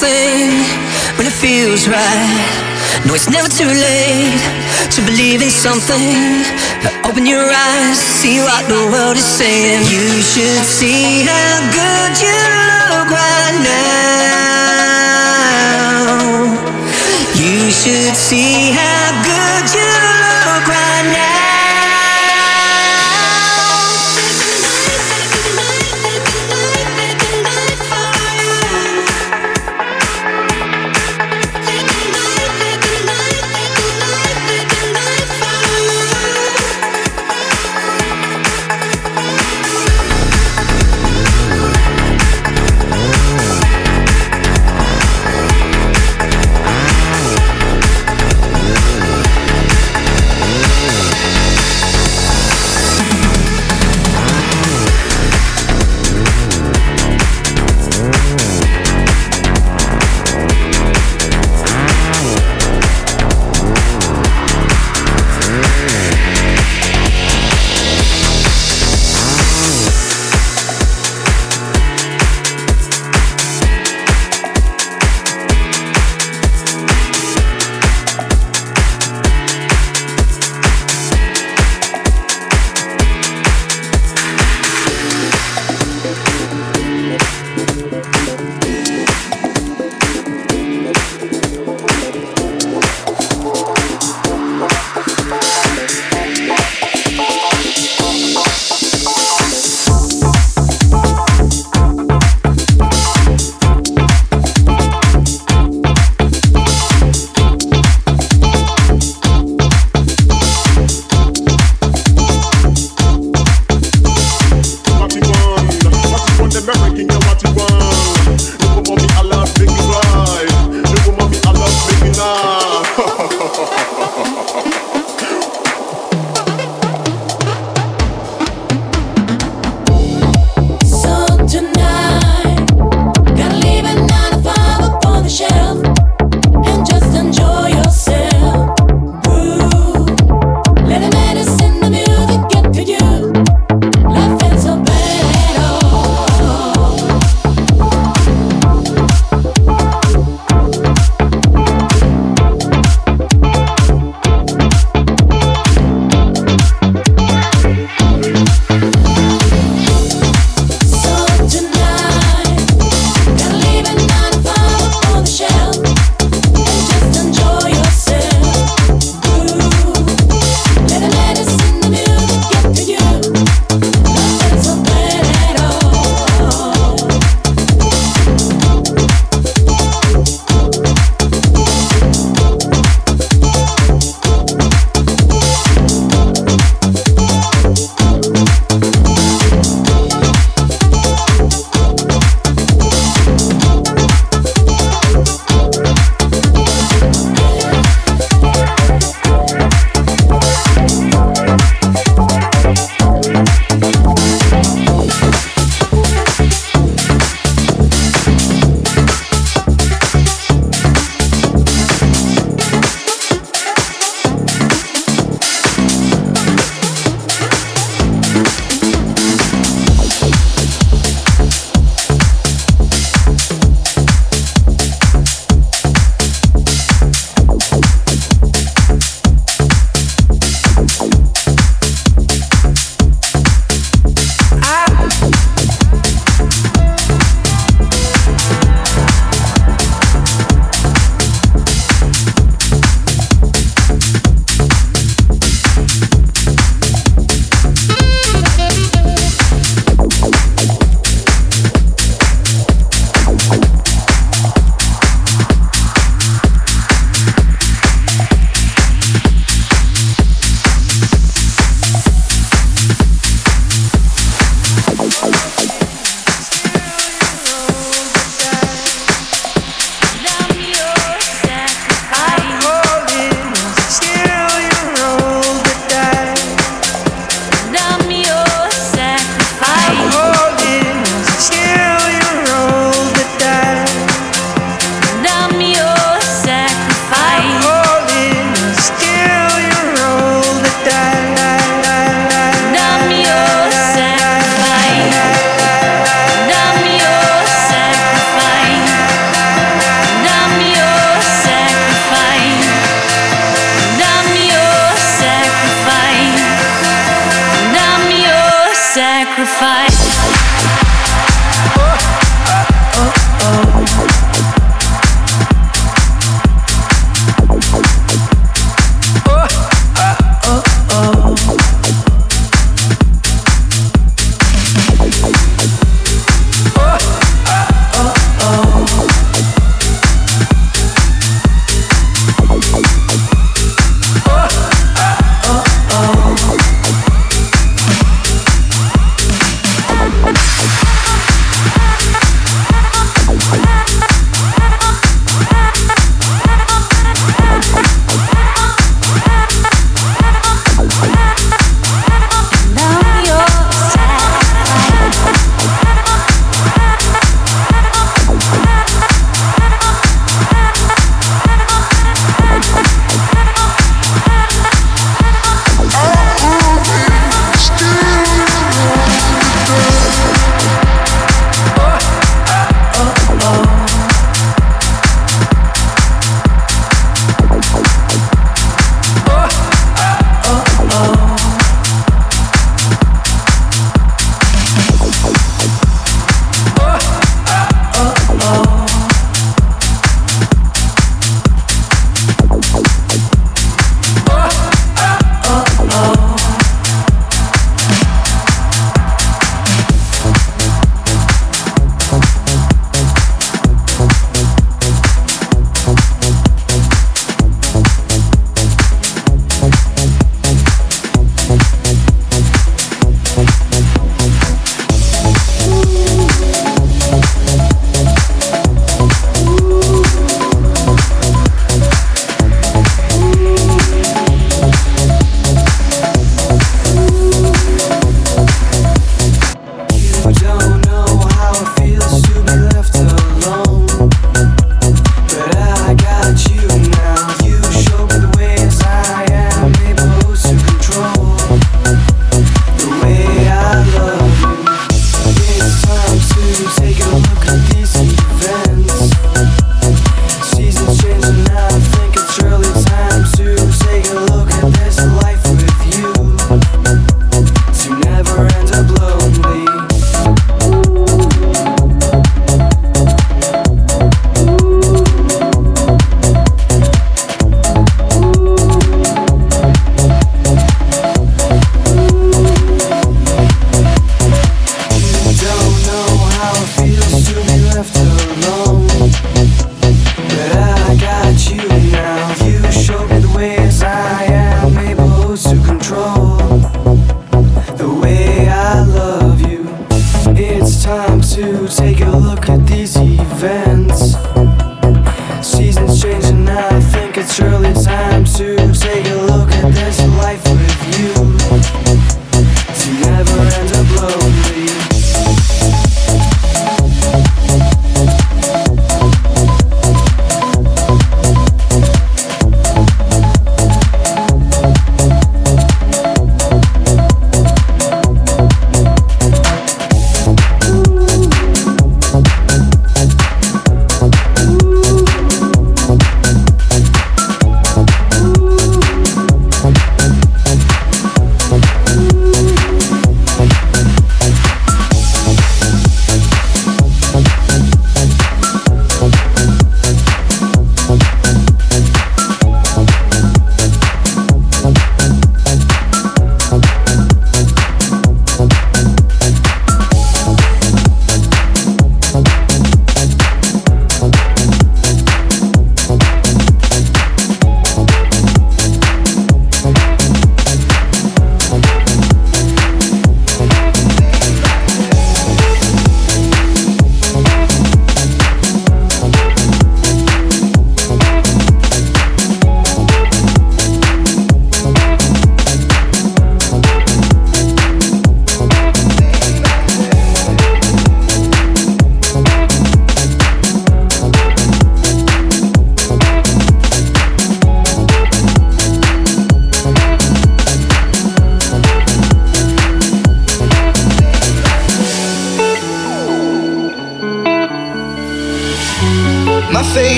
thing when it feels right. No, it's never too late to believe in something. Open your eyes, see what the world is saying. You should see how good you look right now. You should see how good you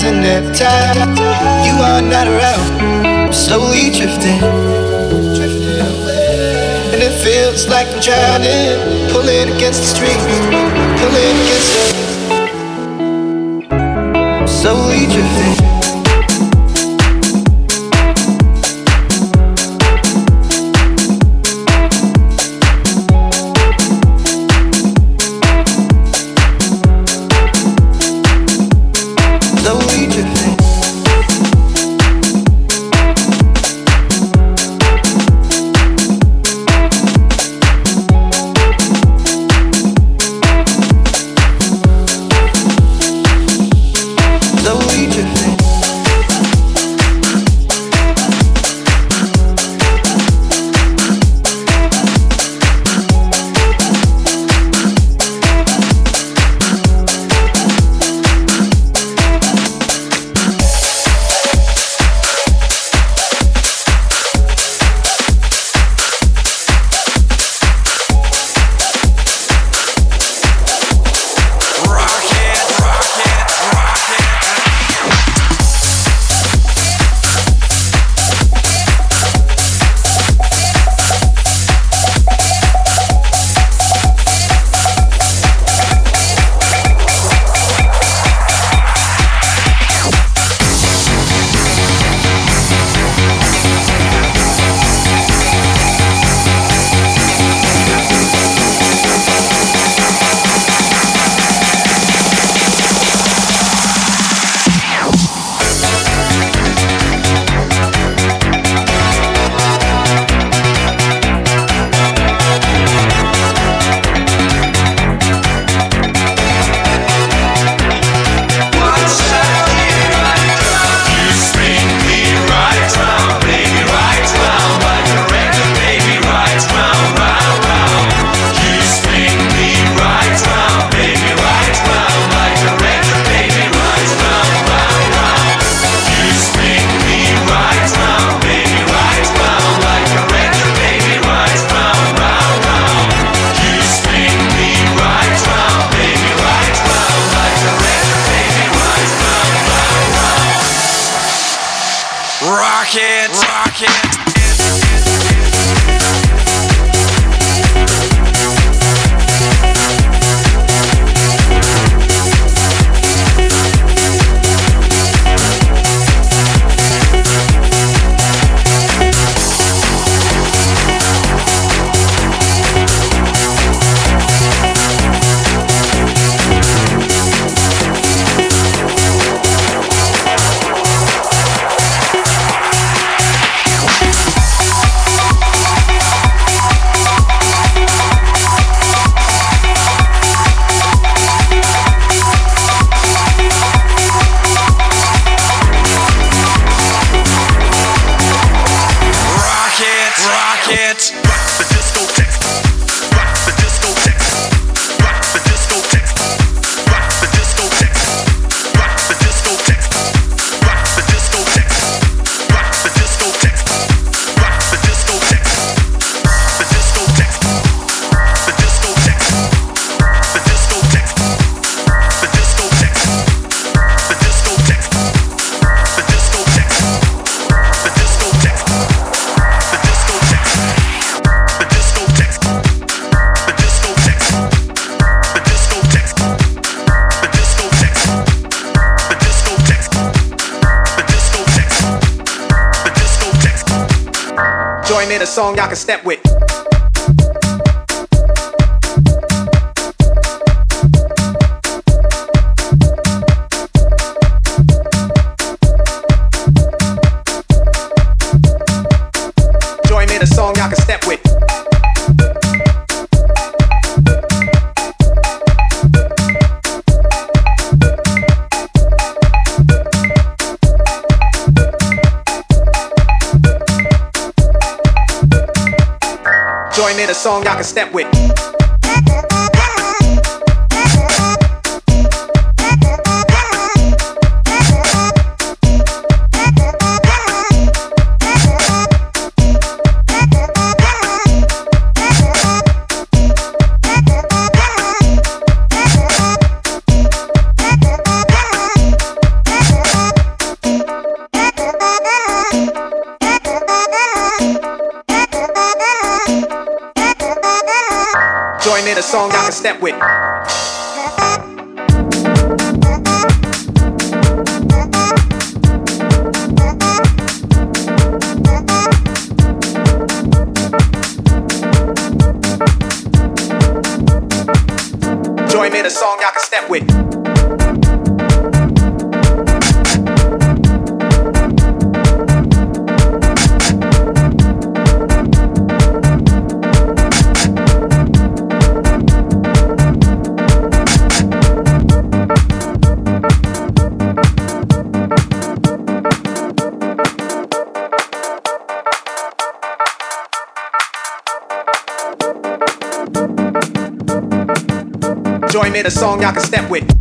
horizon every time you are not around. slowly drifting, drifting away. and it feels like I'm drowning, pulling against the stream, pulling against the, slowly drifting. Song y'all can step with. Song y'all can step with. Step with. Join in a song y'all can step with. In a song y'all can step with.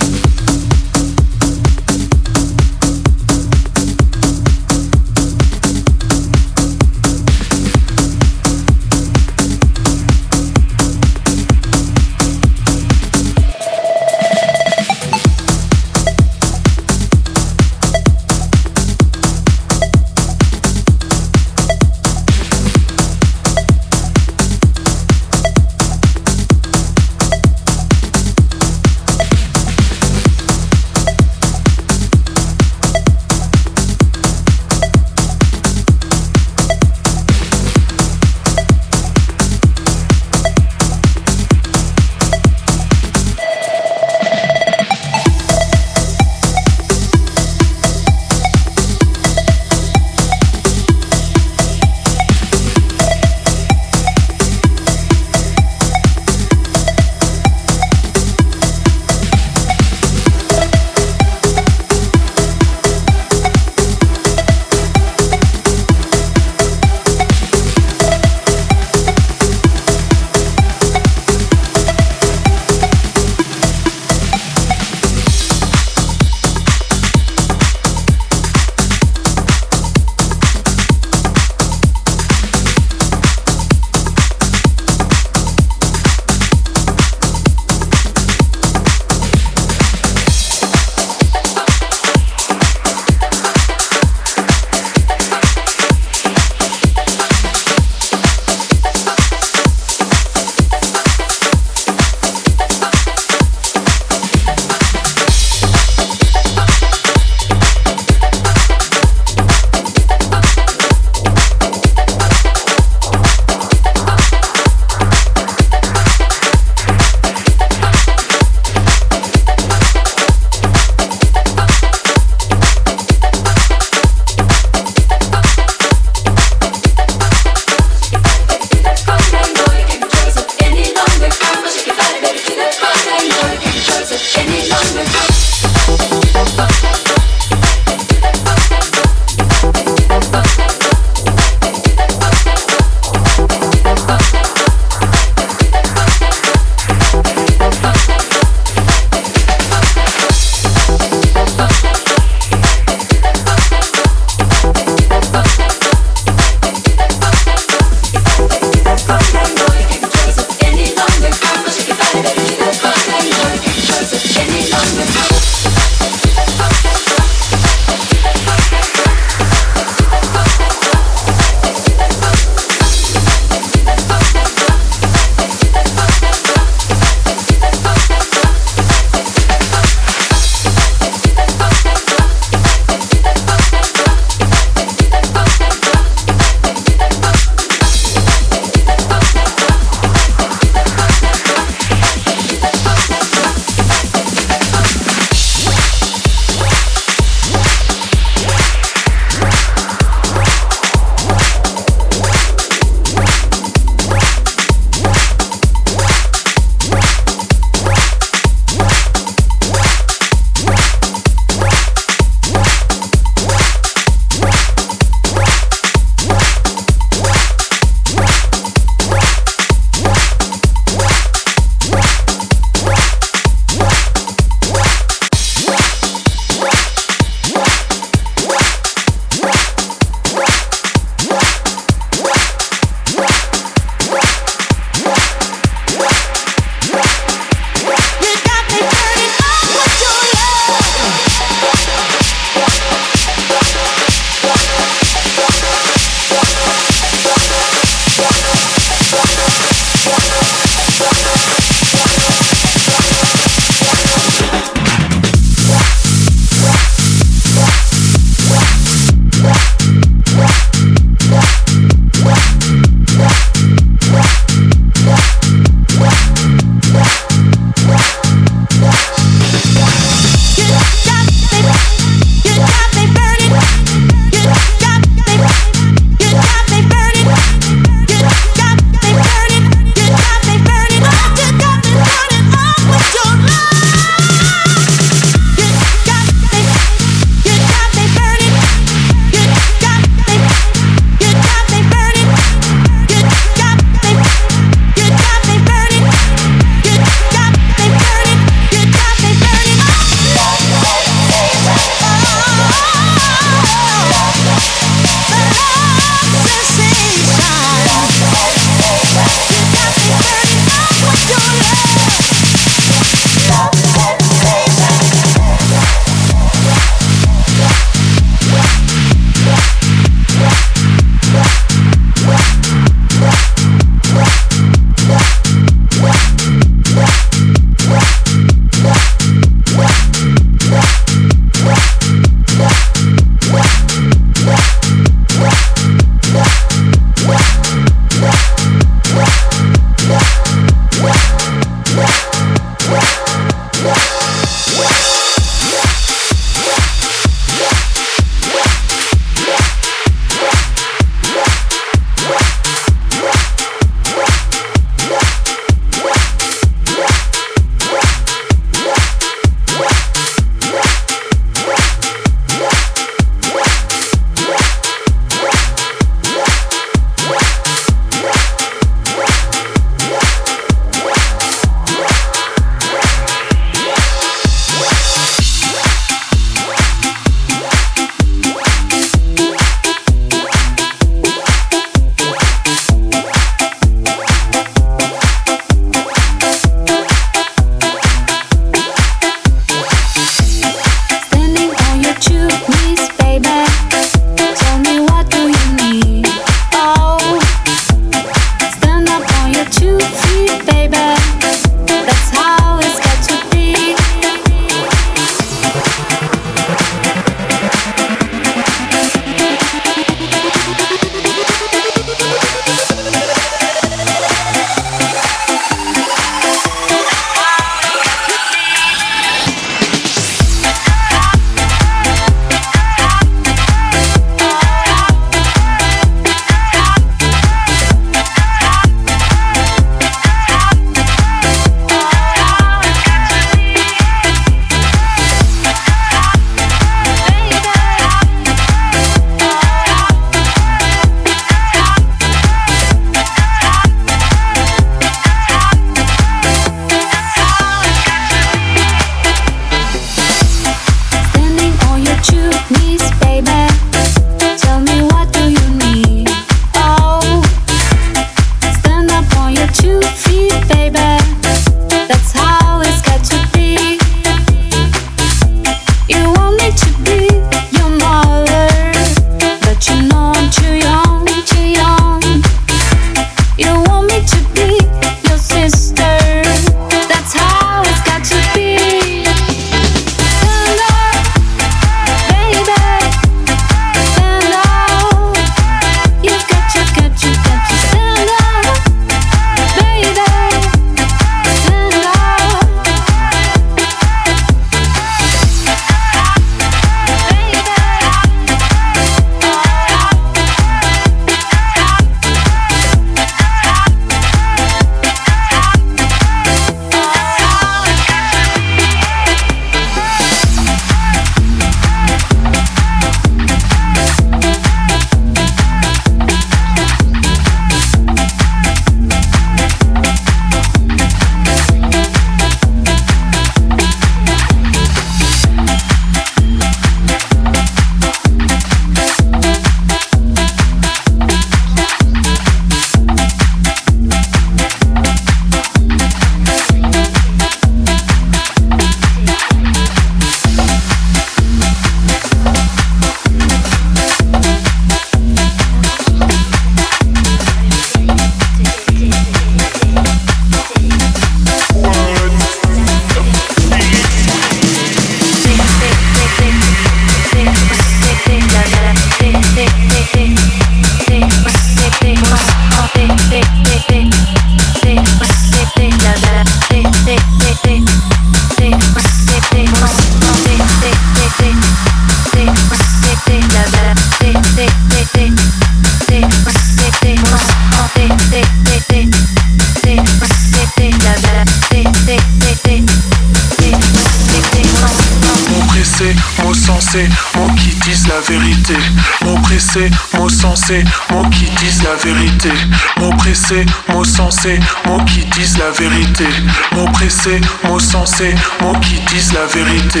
Mots sensés, mots qui disent la vérité.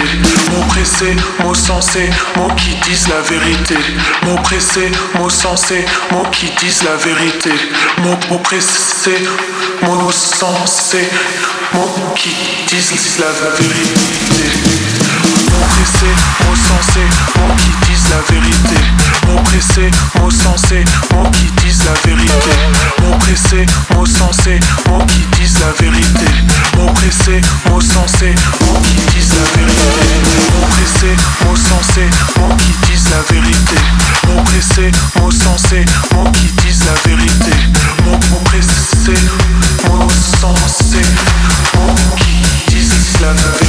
Mots pressés, mots sensés, mots qui disent la vérité. Mots pressés, mots sensés, mots qui disent la vérité. Mots pressés, mots sensés, mots qui disent la vérité. Mots pressés, mots sensés, mots qui disent la vérité. Mots pressés, mots sensés, mots qui disent la vérité. Mots pressés, mots sensés, mots qui disent la vérité. Mots pressés, mots sensés, mots qui disent la vérité. Mots pressés, mots sensés, mots qui disent la vérité. Mots pressés, mots sensés, mots qui disent la vérité. Mots pressés, mots sensés, mots qui disent la vérité.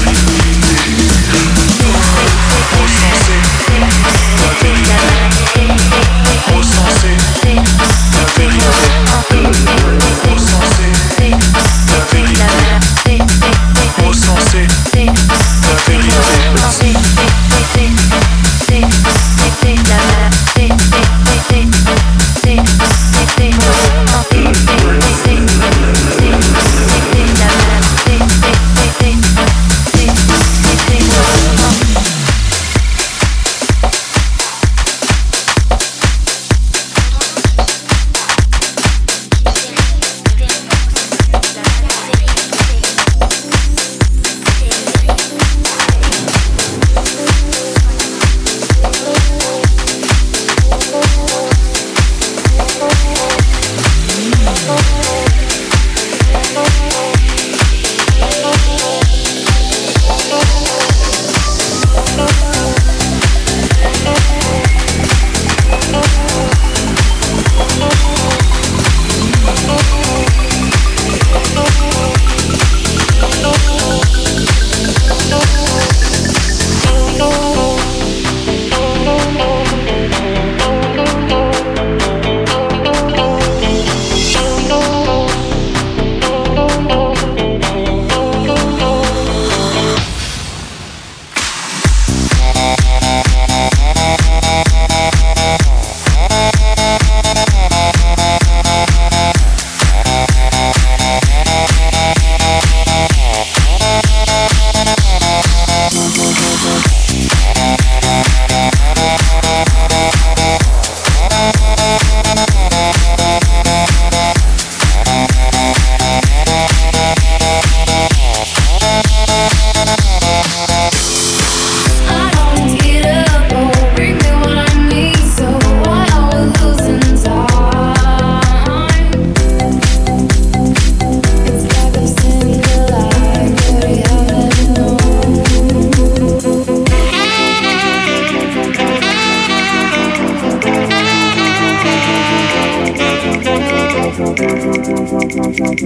Take